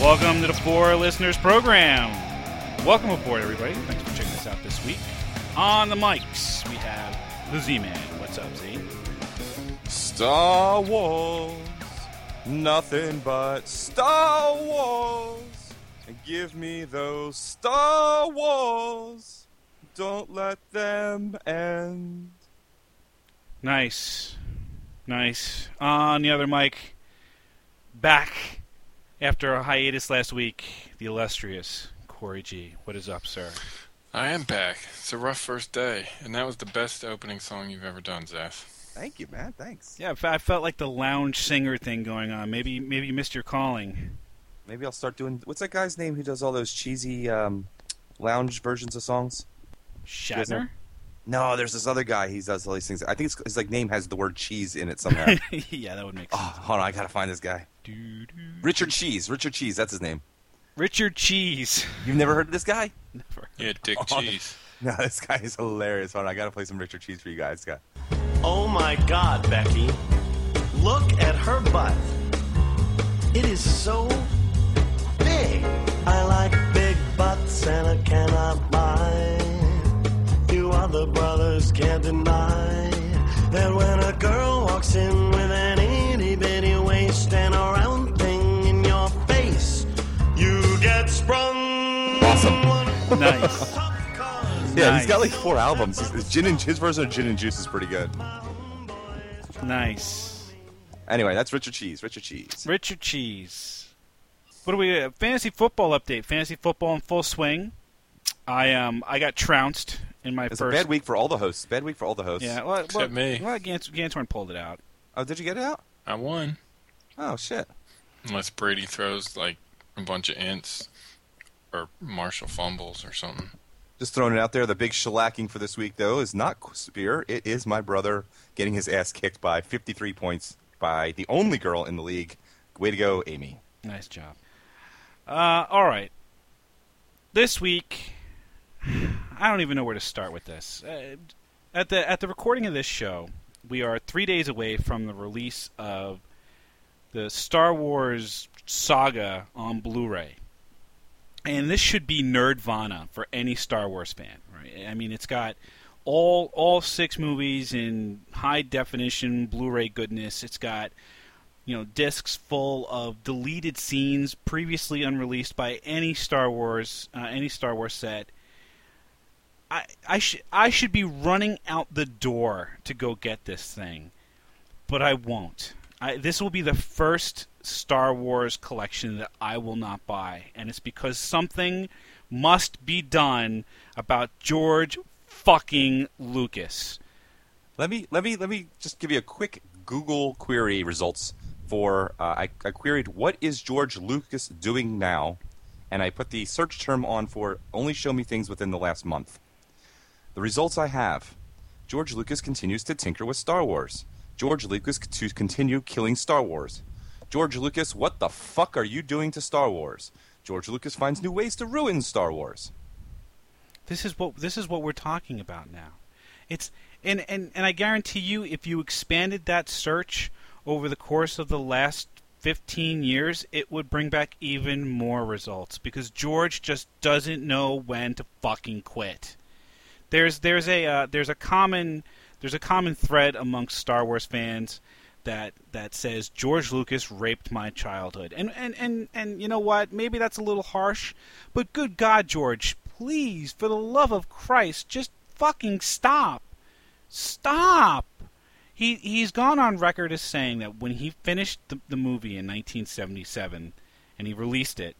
Welcome to the Four Listeners Program. Welcome aboard, everybody. Thanks for checking us out this week. On the mics, we have the Z Man. What's up, Z? Star Wars, nothing but Star Wars. And Give me those Star Wars. Don't let them end. Nice. Nice. On the other mic, back after a hiatus last week, the illustrious Corey G. What is up, sir? I am back. It's a rough first day, and that was the best opening song you've ever done, Zeph. Thank you, man. Thanks. Yeah, I felt like the lounge singer thing going on. Maybe, maybe you missed your calling. Maybe I'll start doing. What's that guy's name who does all those cheesy um, lounge versions of songs? Shatner? No, there's this other guy. He does all these things. I think it's, his like name has the word cheese in it somehow. yeah, that would make oh, sense. hold on, I gotta find this guy. Doo-doo. Richard Cheese. Richard Cheese. That's his name. Richard Cheese. You've never heard of this guy? Never. Yeah, Dick Oh, Cheese. No, this guy is hilarious. Hold on, I gotta play some Richard Cheese for you guys. Got Oh my god, Becky. Look at her butt. It is so big. I like big butts and I cannot lie. You other brothers can't deny that when a girl walks in with an itty bitty waist and a round thing in your face, you get sprung. Awesome. Nice. Yeah, he's got like four albums. His, his gin and his version of Gin and Juice is pretty good. Nice. Anyway, that's Richard Cheese. Richard Cheese. Richard Cheese. What do we? Uh, fantasy football update. Fantasy football in full swing. I um I got trounced in my It's a bad week for all the hosts. Bad week for all the hosts. Yeah, well, Except well, me. Well, Gans- Ganthor pulled it out. Oh, did you get it out? I won. Oh shit. Unless Brady throws like a bunch of ints or Marshall fumbles or something. Just throwing it out there. The big shellacking for this week, though, is not Spear. It is my brother getting his ass kicked by 53 points by the only girl in the league. Way to go, Amy. Nice job. Uh, all right. This week, I don't even know where to start with this. Uh, at the at the recording of this show, we are three days away from the release of the Star Wars saga on Blu-ray, and this should be nerdvana for any Star Wars fan, right? I mean, it's got all all six movies in high definition Blu-ray goodness. It's got you know discs full of deleted scenes previously unreleased by any Star Wars uh, any Star Wars set. I I should I should be running out the door to go get this thing, but I won't. I, this will be the first Star Wars collection that I will not buy, and it's because something must be done about George fucking Lucas. Let me let me let me just give you a quick Google query results for. Uh, I, I queried what is George Lucas doing now, and I put the search term on for only show me things within the last month. The results I have: George Lucas continues to tinker with Star Wars. George Lucas to continue killing Star Wars. George Lucas, what the fuck are you doing to Star Wars? George Lucas finds new ways to ruin Star Wars. This is what this is what we're talking about now. It's and, and, and I guarantee you if you expanded that search over the course of the last 15 years, it would bring back even more results because George just doesn't know when to fucking quit. There's there's a uh, there's a common there's a common thread amongst Star Wars fans that that says George Lucas raped my childhood. And and and and you know what? Maybe that's a little harsh, but good God, George, please, for the love of Christ, just fucking stop. Stop. He he's gone on record as saying that when he finished the, the movie in 1977 and he released it,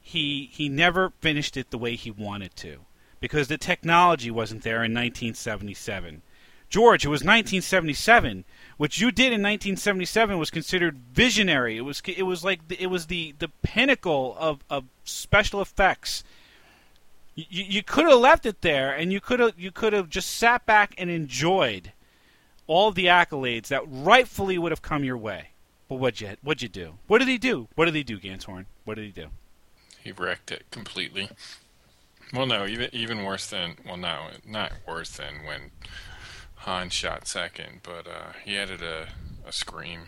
he he never finished it the way he wanted to because the technology wasn't there in 1977. George, it was 1977. What you did in 1977 was considered visionary. It was it was like it was the the pinnacle of of special effects. You, you could have left it there, and you could have you could have just sat back and enjoyed all the accolades that rightfully would have come your way. But what'd you what'd you do? What did he do? What did he do, Ganthor? What did he do? He wrecked it completely. Well, no, even even worse than well, no, not worse than when Han shot second, but uh, he added a a scream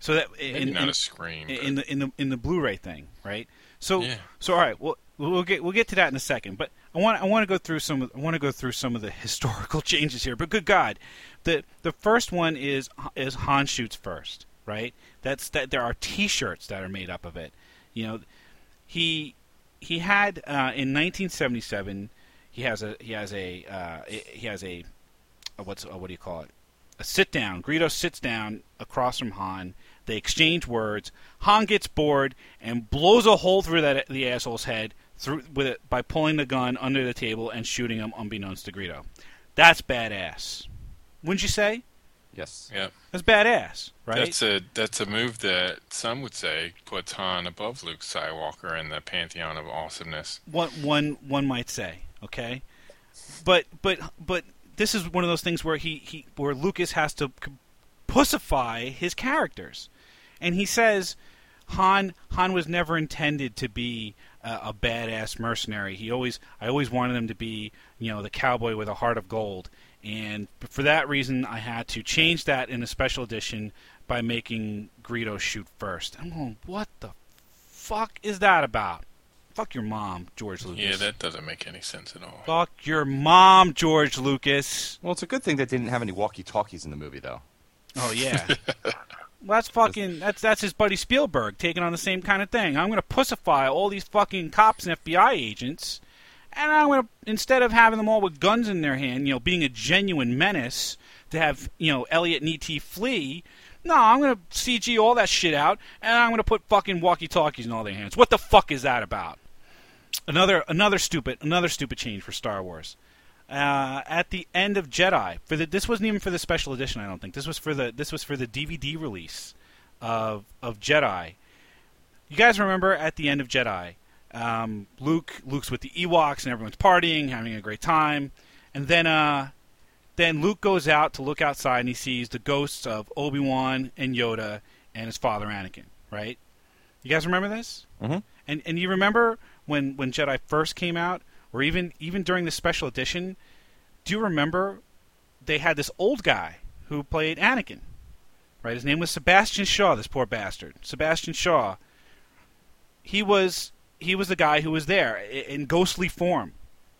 So that Maybe in, not in, a scream. but- in the in the in the Blu-ray thing, right? So Yeah. so all right, well we'll get we'll get to that in a second, but I want I want to go through some of, I want to go through some of the historical changes here. But good God, the the first one is is Han shoots first, right? That's that there are T-shirts that are made up of it. You know, he he had uh, in 1977 he has a he has a uh, he has a, a what's uh, what do you call it? A sit down. Greedo sits down across from Han. They exchange words. Han gets bored and blows a hole through that the asshole's head through with it by pulling the gun under the table and shooting him unbeknownst to Greedo. That's badass. Wouldn't you say Yes. yeah, that's badass right that's a that's a move that some would say puts Han above Luke Skywalker in the pantheon of awesomeness. one one one might say, okay, but but but this is one of those things where he, he where Lucas has to pussify his characters, and he says Han Han was never intended to be a, a badass mercenary. He always I always wanted him to be you know the cowboy with a heart of gold, and for that reason I had to change that in a special edition by making Greedo shoot first. I'm going, what the fuck is that about? Fuck your mom, George Lucas. Yeah, that doesn't make any sense at all. Fuck your mom, George Lucas. Well, it's a good thing they didn't have any walkie-talkies in the movie, though. Oh yeah. well, that's fucking. That's that's his buddy Spielberg taking on the same kind of thing. I'm gonna pussify all these fucking cops and FBI agents, and I'm gonna instead of having them all with guns in their hand, you know, being a genuine menace to have you know Elliot and E.T. flee. No, I'm gonna CG all that shit out, and I'm gonna put fucking walkie-talkies in all their hands. What the fuck is that about? Another another stupid another stupid change for Star Wars. Uh, at the end of Jedi, for the this wasn't even for the special edition. I don't think this was for the this was for the DVD release of of Jedi. You guys remember at the end of Jedi, um, Luke Luke's with the Ewoks and everyone's partying, having a great time, and then uh, then Luke goes out to look outside and he sees the ghosts of Obi Wan and Yoda and his father Anakin. Right? You guys remember this? Mhm. And and you remember when when Jedi first came out, or even even during the special edition? Do you remember they had this old guy who played Anakin? Right, his name was Sebastian Shaw. This poor bastard, Sebastian Shaw. He was he was the guy who was there in ghostly form.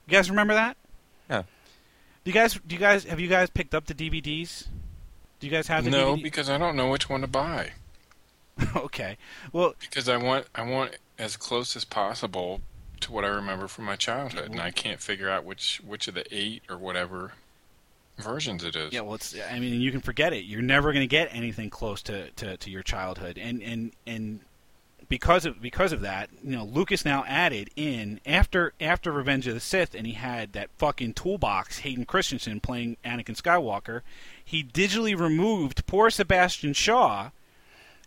You guys remember that? Yeah. Do you guys do you guys have you guys picked up the DVDs? Do you guys have the No, DVD? because I don't know which one to buy. okay. Well, Because I want I want as close as possible to what I remember from my childhood, and I can't figure out which which of the eight or whatever versions it is. Yeah, well, it's. I mean, you can forget it. You're never going to get anything close to, to, to your childhood, and and and because of because of that, you know, Lucas now added in after after Revenge of the Sith, and he had that fucking toolbox Hayden Christensen playing Anakin Skywalker. He digitally removed poor Sebastian Shaw,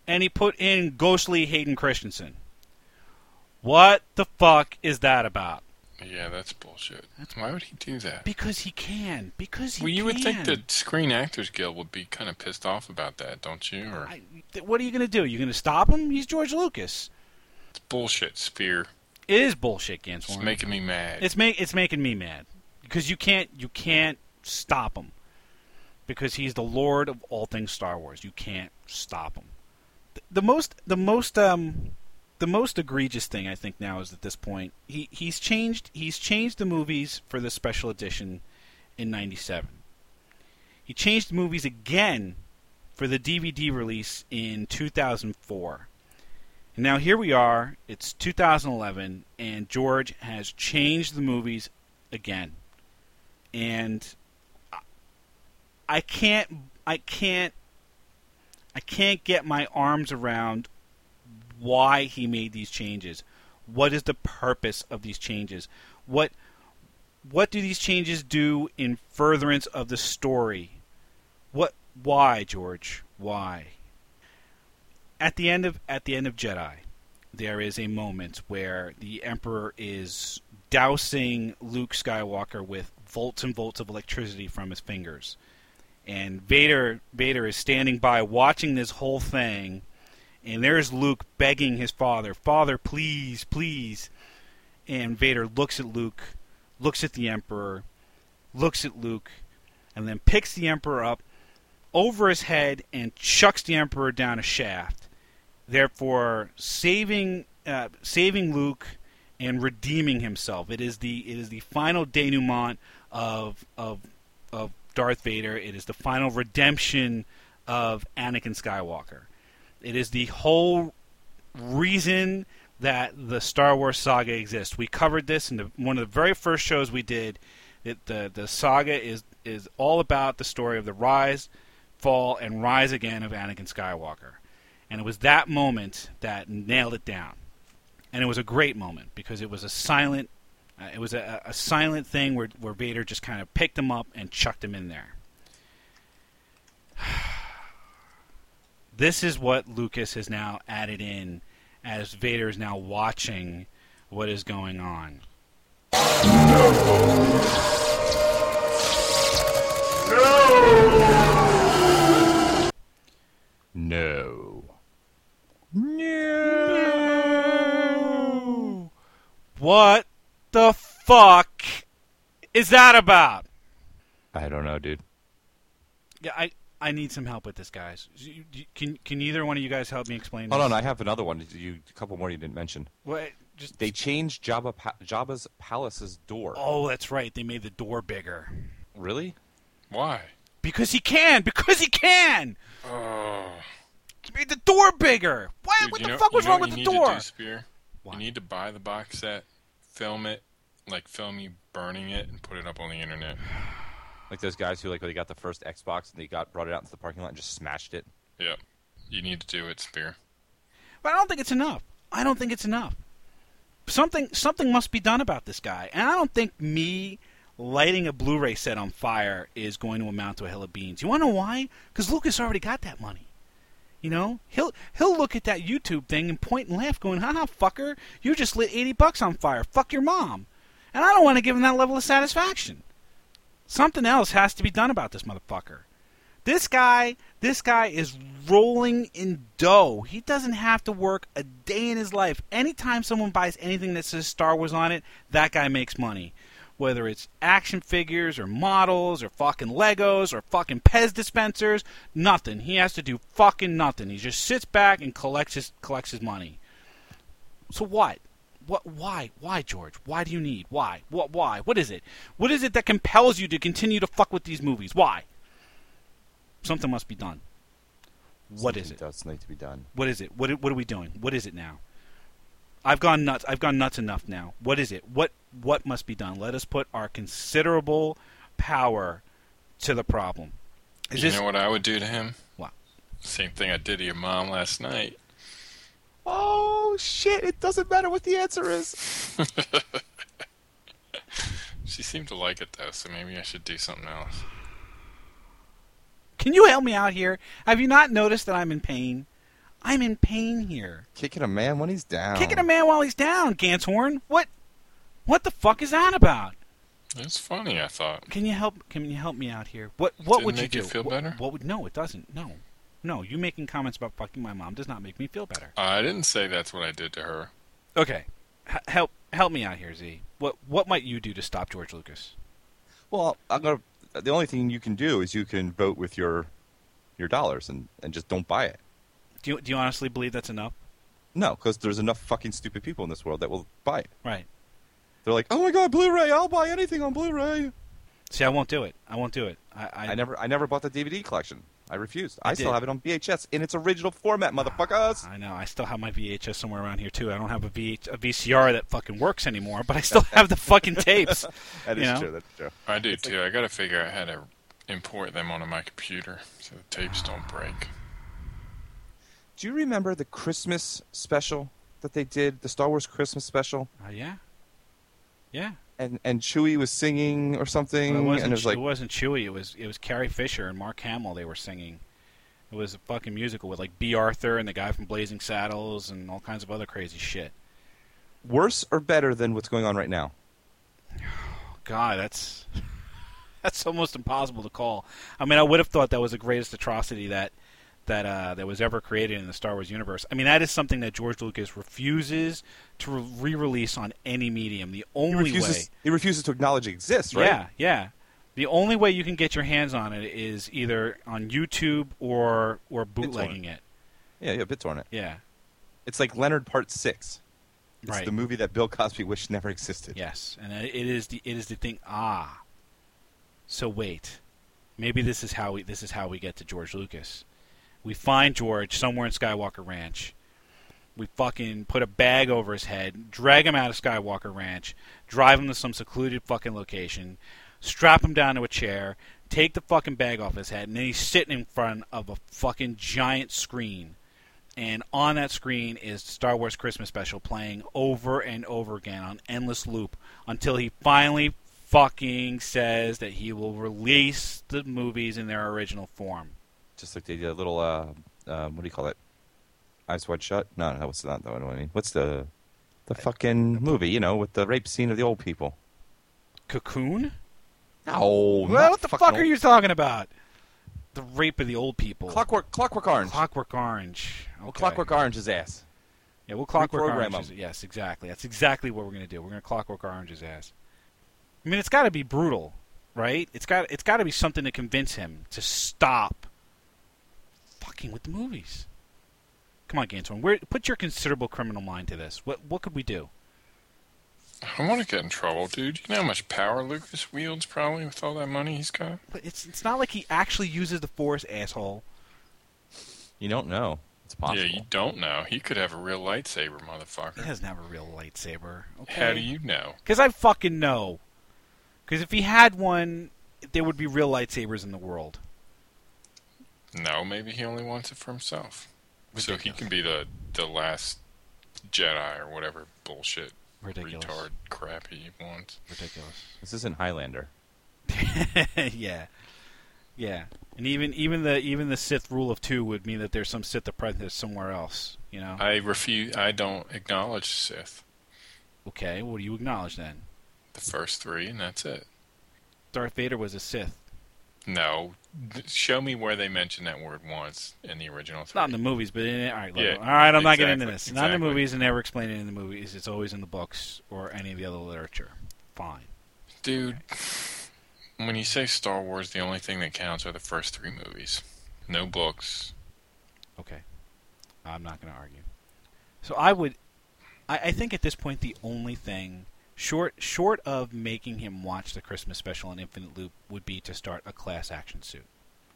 and he put in ghostly Hayden Christensen. What the fuck is that about? Yeah, that's bullshit. Why would he do that? Because he can. Because he can. Well, you would think the Screen Actors Guild would be kind of pissed off about that, don't you? Or I, th- what are you going to do? You going to stop him? He's George Lucas. it's bullshit, Spear. It is bullshit, It's making me mad. it's make it's making me mad because you can't you can't stop him because he's the lord of all things Star Wars. You can't stop him. The, the most the most um the most egregious thing I think now is at this point he he's changed he's changed the movies for the special edition in '97. He changed the movies again for the DVD release in 2004. And now here we are. It's 2011, and George has changed the movies again. And I- can't, I can't, I can't get my arms around why he made these changes. What is the purpose of these changes? What, what do these changes do in furtherance of the story? What? Why, George? Why? at the end of at the end of Jedi, there is a moment where the Emperor is dousing Luke Skywalker with volts and volts of electricity from his fingers, and Vader Vader is standing by watching this whole thing, and there's Luke begging his father, "Father, please, please," and Vader looks at Luke, looks at the Emperor, looks at Luke, and then picks the Emperor up, over his head and chucks the Emperor down a shaft, therefore saving uh, saving Luke and redeeming himself. It is the it is the final denouement of of of Darth Vader. It is the final redemption of Anakin Skywalker. It is the whole reason that the Star Wars saga exists. We covered this in the, one of the very first shows we did. It, the the saga is is all about the story of the rise, fall, and rise again of Anakin Skywalker, and it was that moment that nailed it down, and it was a great moment because it was a silent, uh, it was a, a silent thing where where Vader just kind of picked him up and chucked him in there. this is what Lucas has now added in as Vader is now watching what is going on. No. No. No. What the fuck is that about? I don't know, dude. Yeah, I I need some help with this, guys. You- you- Can can either one of you guys help me explain? Hold this? on, I have another one. You, a couple more you didn't mention. What? Just They changed Jabba pa- Jabba's palace's door. oh, that's right. They made the door bigger Really? Why? because he can. Because he can. Oh. He made the door bigger. What? Dude, what the know, fuck was wrong what with the you need door? To do, Spear? What? You need to buy the box set, film it, like film you burning it, and put it up on the internet. Like those guys who like they got the first Xbox and they got brought it out into the parking lot and just smashed it. Yep. You need to do it, Spear. But I don't think it's enough. I don't think it's enough. Something something must be done about this guy. And I don't think me lighting a Blu-ray set on fire is going to amount to a hill of beans. You want to know why? Because Lucas already got that money. You know, he'll he'll look at that YouTube thing and point and laugh, going, "Ha ha, fucker! You just lit eighty bucks on fire. Fuck your mom." And I don't want to give him that level of satisfaction. Something else has to be done about this motherfucker. This guy, this guy is rolling in dough. He doesn't have to work a day in his life. Anytime someone buys anything that says Star Wars on it, that guy makes money. Whether it's action figures or models or fucking Legos or fucking Pez dispensers, nothing. He has to do fucking nothing. He just sits back and collects his collects his money. So what? What? Why? Why, George? Why do you need? Why? What? Why? What is it? What is it that compels you to continue to fuck with these movies? Why? Something must be done. What is Something it? Does need to be done. What is it? What what are we doing? What is it now? I've gone nuts. I've gone nuts enough now. What is it? What what must be done? Let us put our considerable power to the problem. Is you this know what I would do to him? What? Same thing I did to your mom last night. Oh, Oh shit! It doesn't matter what the answer is. She seemed to like it though, so maybe I should do something else. Can you help me out here? Have you not noticed that I'm in pain? I'm in pain here. Kicking a man when he's down. Kicking a man while he's down, Ganthor. What what the fuck is that about? It's funny, I thought. Can you help can you help me out here? What what Didn't would make you you do? feel What- better? What would no, it doesn't. No. No, you making comments about fucking my mom does not make me feel better. I didn't say that's what I did to her. Okay. H- help help me out here, Z. What what might you do to stop George Lucas? Well, I'm gonna. The only thing you can do is you can vote with your your dollars and and just don't buy it. Do you do you honestly believe that's enough? No, because there's enough fucking stupid people in this world that will buy it. Right. They're like, oh my god, Blu-ray! I'll buy anything on Blu-ray. See, I won't do it. I won't do it. I I, I never, I never bought the DVD collection. I refused. I, I still have it on VHS in its original format, motherfuckers. I know. I still have my VHS somewhere around here too. I don't have a, VH, a VCR that fucking works anymore, but I still have the fucking tapes. That you is know? true. That's true. I do too. I gotta figure out how to import them onto my computer so the tapes don't break. Do you remember the Christmas special that they did, the Star Wars Christmas special? Uh, yeah. Yeah. And and Chewie was singing or something, Well, it wasn't. and it was like, it wasn't Chewie. It was it was Carrie Fisher and Mark Hamill. They were singing. It was a fucking musical with like Bea Arthur and the guy from Blazing Saddles and all kinds of other crazy shit. worse or better than what's going on right now? God, that's that's almost impossible to call. I mean, I would have thought that was the greatest atrocity that that uh, that was ever created in the Star Wars universe. I mean, that is something that George Lucas refuses to re- re-release on any medium. The He only refuses. way, He refuses to acknowledge it exists, right? yeah, yeah. The only way you can get your hands on it is either on YouTube or or bootlegging it. Yeah, yeah, BitTorrent. It. Yeah. It's like Leonard Part Six. It's Right. the movie that Bill Cosby wished never existed. Yes, and it it is the it is the thing. Ah, so wait, maybe this is how we this is how we get to George Lucas. We find George somewhere in Skywalker Ranch. We fucking put a bag over his head, drag him out of Skywalker Ranch, drive him to some secluded fucking location, strap him down to a chair, take the fucking bag off his head, and then he's sitting in front of a fucking giant screen and on that screen is Star Wars Christmas Special playing over and over again on endless loop until he finally fucking says that he will release the movies in their original form. Just like they did a little. Uh, uh, what do you call it? Eyes wide shut. No, no, what's not that one? I mean, what's the the fucking movie? You know, with the rape scene of the old people. Cocoon? No, Well, what the fucking fuck are you talking about? The rape of the old people. Clockwork, Clockwork Orange. Clockwork Orange. Well, Okay. Clockwork Orange's ass. Yeah, we'll Clockwork Reprogram Orange. him. Yes, exactly. That's exactly what we're going to do. We're going to Clockwork Orange's ass. I mean, it's got to be brutal, right? It's got it's got to be something to convince him to stop fucking with the movies. Come on, Ganthor. Where put your considerable criminal mind to this. What what could we do? I don't want to get in trouble, dude. You know how much power Lucas wields probably with all that money he's got? But it's it's not like he actually uses the Force, asshole. You don't know. It's possible. Yeah, you don't know. He could have a real lightsaber, motherfucker. He doesn't have a real lightsaber. Okay. How do you know? Because I fucking know. Because if he had one, there would be real lightsabers in the world. No, maybe he only wants it for himself. So he can be the the last Jedi or whatever bullshit Ridiculous. retard crap he wants. Ridiculous. This isn't Highlander. yeah, yeah, and even even the even the Sith rule of two would mean that there's some Sith apprentice somewhere else. You know. I refuse. I don't acknowledge Sith. okay, what do you acknowledge then? The first three, and that's it. Darth Vader was a Sith, No, show me where they mention that word once in the original three. not in the movies, but in all right, look, Yeah, all right. I'm not getting into exactly, this. Not in the movies, and never explain it in the movies. It's always in the books or any of the other literature. Fine. Dude, when you say Star Wars, the only thing that counts are the first three movies. No books. Okay. I'm not going to argue. So I would, I, I think at this point the only thing short short of making him watch the Christmas special on Infinite Loop would be to start a class action suit.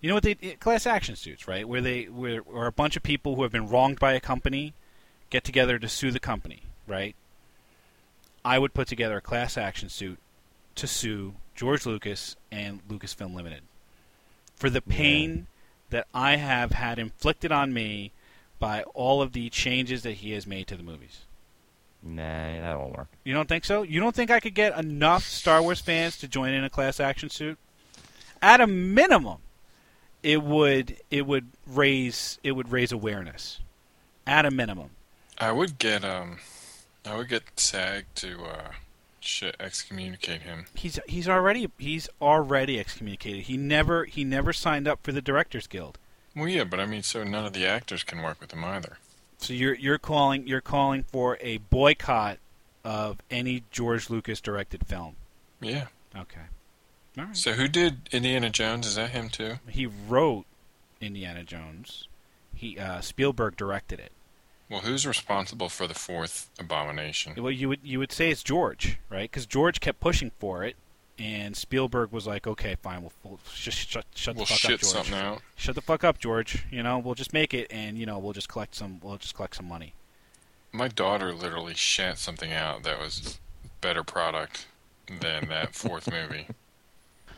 You know what they it- class action suits, right? Where they where, where a bunch of people who have been wronged by a company get together to sue the company, right? I would put together a class action suit to sue George Lucas and Lucasfilm Limited for the pain that I have had inflicted on me by all of the changes that he has made to the movies. Nah, that won't work. You don't think so? You don't think I could get enough Star Wars fans to join in a class action suit? At a minimum, it would it would raise it would raise awareness. At a minimum. I would get um, I would get SAG to uh, shit excommunicate him. He's he's already he's already excommunicated. He never he never signed up for the Directors Guild. Well, yeah, but I mean, so none of the actors can work with him either. So you're you're calling you're calling for a boycott of any George Lucas directed film. Yeah. Okay. All right. So who did Indiana Jones? Is that him too? He wrote Indiana Jones. He uh, Spielberg directed it. Well, who's responsible for the fourth abomination? Well, you would you would say it's George, right? Because George kept pushing for it, and Spielberg was like, "Okay, fine, we'll, we'll just shut shut We'll the fuck shit up, George. something out. Shut the fuck up, George. You know, we'll just make it, and you know, we'll just collect some we'll just collect some money." My daughter literally shat something out that was better product than that fourth movie.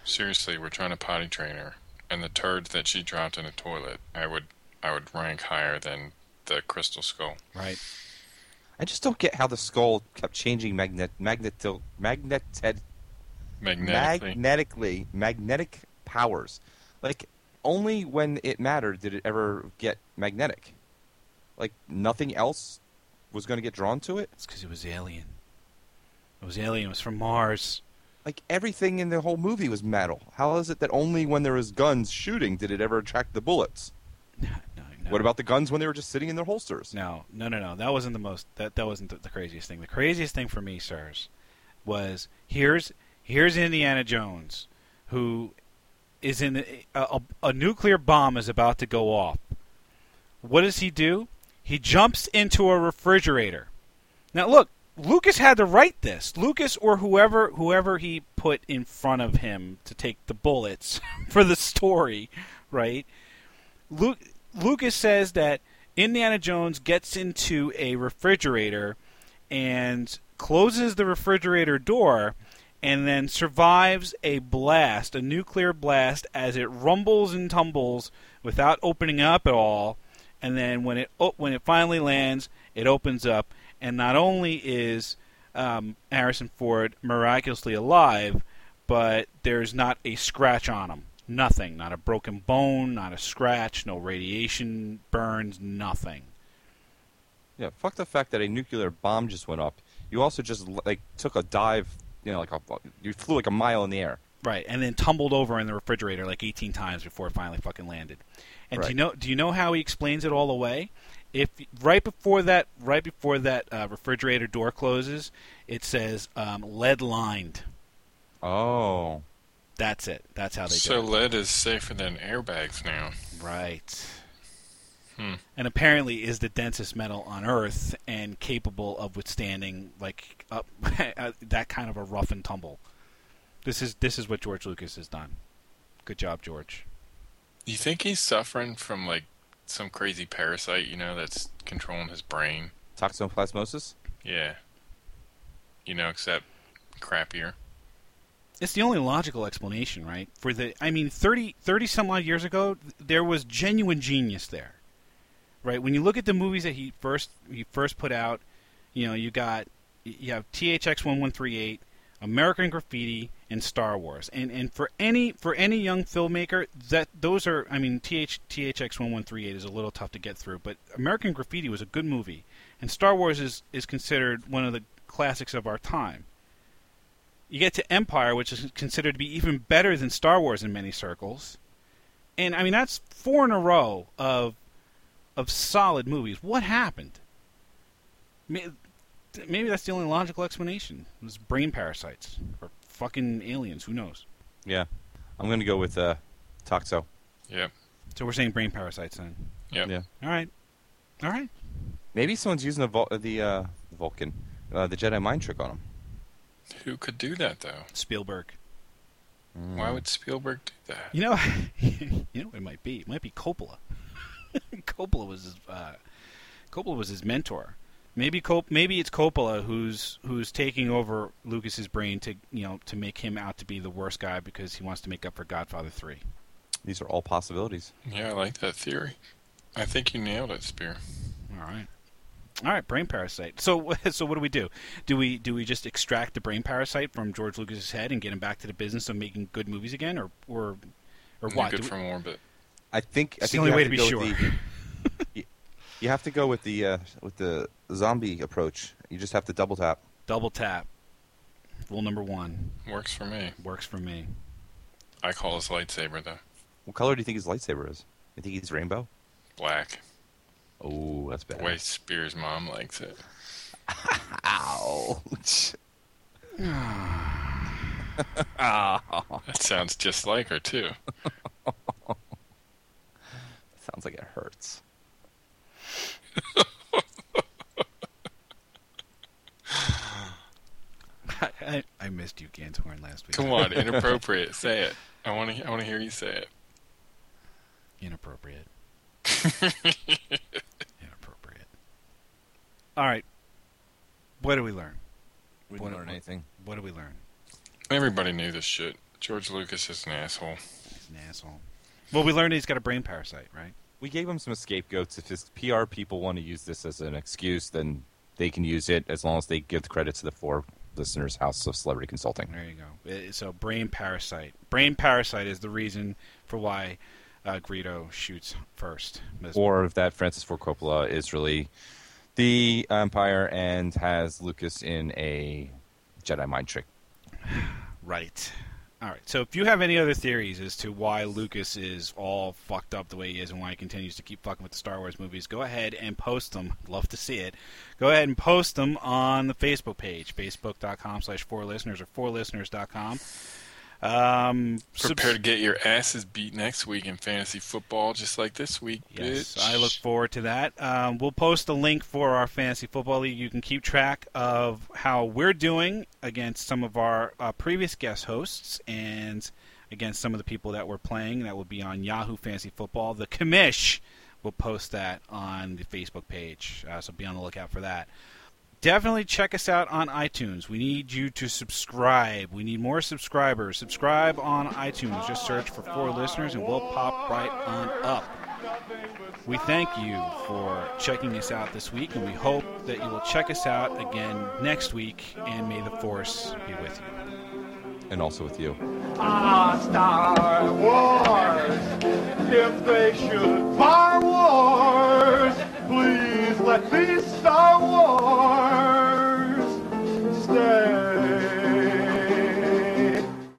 Seriously, we're trying to potty train her, and the turds that she dropped in the toilet, I would I would rank higher than the crystal skull. Right. I just don't get how the skull kept changing magnet magnetil magneted Magnetically. magnetically magnetic powers. Like only when it mattered did it ever get magnetic. Like nothing else was going to get drawn to it. It's because it was alien. It was alien. It was from Mars. Like everything in the whole movie was metal. How is it that only when there was guns shooting did it ever attract the bullets? No, no, no. What about the guns when they were just sitting in their holsters? No, no, no, no. That wasn't the most. That that wasn't the, the craziest thing. The craziest thing for me, sirs, was here's here's Indiana Jones, who is in a, a, a nuclear bomb is about to go off. What does he do? He jumps into a refrigerator. Now look, Lucas had to write this. Lucas or whoever whoever he put in front of him to take the bullets for the story, right? Luke, Lucas says that Indiana Jones gets into a refrigerator and closes the refrigerator door and then survives a blast, a nuclear blast as it rumbles and tumbles without opening up at all. And then when it when it finally lands, it opens up and not only is um, Harrison Ford miraculously alive, but there's not a scratch on him. Nothing. Not a broken bone, not a scratch, no radiation burns, nothing. Yeah, fuck the fact that a nuclear bomb just went up. You also just like took a dive, you know, like a, you flew like a mile in the air. Right, and then tumbled over in the refrigerator like 18 times before it finally fucking landed. And Right. do you know? Do you know how he explains it all away? If right before that, right before that uh, refrigerator door closes, it says um, lead lined. Oh, That's it. That's how they So do it. lead is safer than airbags now. Right. Hmm. And apparently is the densest metal on Earth and capable of withstanding like up, that kind of a rough and tumble. This is this is what George Lucas has done. Good job, George. You think he's suffering from like some crazy parasite, you know, that's controlling his brain? toxoplasmosis. Yeah. You know, except crappier. It's the only logical explanation, right? For the, I mean, 30, 30 some odd years ago, there was genuine genius there, right? When you look at the movies that he first he first put out, you know, you got you have THX one one three eight, American Graffiti, and Star Wars, and and for any for any young filmmaker, that those are, I mean, TH THX one one three eight is a little tough to get through, but American Graffiti was a good movie, and Star Wars is is considered one of the classics of our time. You get to Empire, which is considered to be even better than Star Wars in many circles. And I mean that's four in a row of of solid movies. What happened? Maybe that's the only logical explanation. It was brain parasites or fucking aliens. Who knows? Yeah, I'm gonna go with uh, toxo. Yep. So we're saying brain parasites then. Yep. Yeah, All right. All right. maybe someone's using the Vul- the uh, Vulcan, uh, the Jedi mind trick on him. Who could do that though? Spielberg. Why would Spielberg do that? You know, you know what it might be. It might be Coppola. Coppola was his, uh, Coppola was his mentor. Maybe Cop- maybe it's Coppola who's who's taking over Lucas's brain to you know to make him out to be the worst guy because he wants to make up for Godfather Three. These are all possibilities. Yeah, I like that theory. I think you nailed it, Spear. All right, all right, brain parasite. So so what do we do? Do we do we just extract the brain parasite from George Lucas's head and get him back to the business of making good movies again, or or or Only what? Good Do we- from orbit. I think. I It's the only way have to be go sure. the- you, you have to go with the uh, with the zombie approach. You just have to double tap. Double tap. Rule number one Works for me. works for me. I call his lightsaber though. What color do you think his lightsaber is? You think he's rainbow? Black. Oh, that's bad. The way Spear's mom likes it. Ouch. That sounds just like her too. Sounds like it hurts. I, I missed you, Ganthor, last week. Come on, inappropriate. say it. I want to. I want to hear you say it. Inappropriate. Inappropriate. All right. What do we learn? We What- didn't learn anything. What do we learn? Everybody knew this shit. George Lucas is an asshole. He's an asshole. Well, we learned he's got a brain parasite, right? We gave him some scapegoats. If his PR people want to use this as an excuse, then they can use it as long as they give the credit to the four listeners' House of Celebrity Consulting. There you go. Uh, So, brain parasite. Brain parasite is the reason for why uh, Greedo shoots first. Or if that Francis Ford Coppola is really the Empire and has Lucas in a Jedi mind trick. Right. All right. So if you have any other theories as to why Lucas is all fucked up the way he is and why he continues to keep fucking with the Star Wars movies, go ahead and post them. Love to see it. Go ahead and post them on the Facebook page, facebook.com slash four listeners or fourlisteners.com. Um, Prepare to get your asses beat next week in fantasy football, just like this week, Yes, bitch. I look forward to that. Um, we'll post a link for our fantasy football league. You can keep track of how we're doing against some of our uh, previous guest hosts and against some of the people that we're playing. That will be on Yahoo Fantasy Football. The commish will post that on the Facebook page, uh, so be on the lookout for that. Definitely check us out on iTunes. We need you to subscribe. We need more subscribers. Subscribe on iTunes. Just search for four listeners and we'll pop right on up. We thank you for checking us out this week, and we hope that you will check us out again next week. And may the force be with you. And also with you. Ah, Star Wars. If they should bar wars, please let me Star Wars.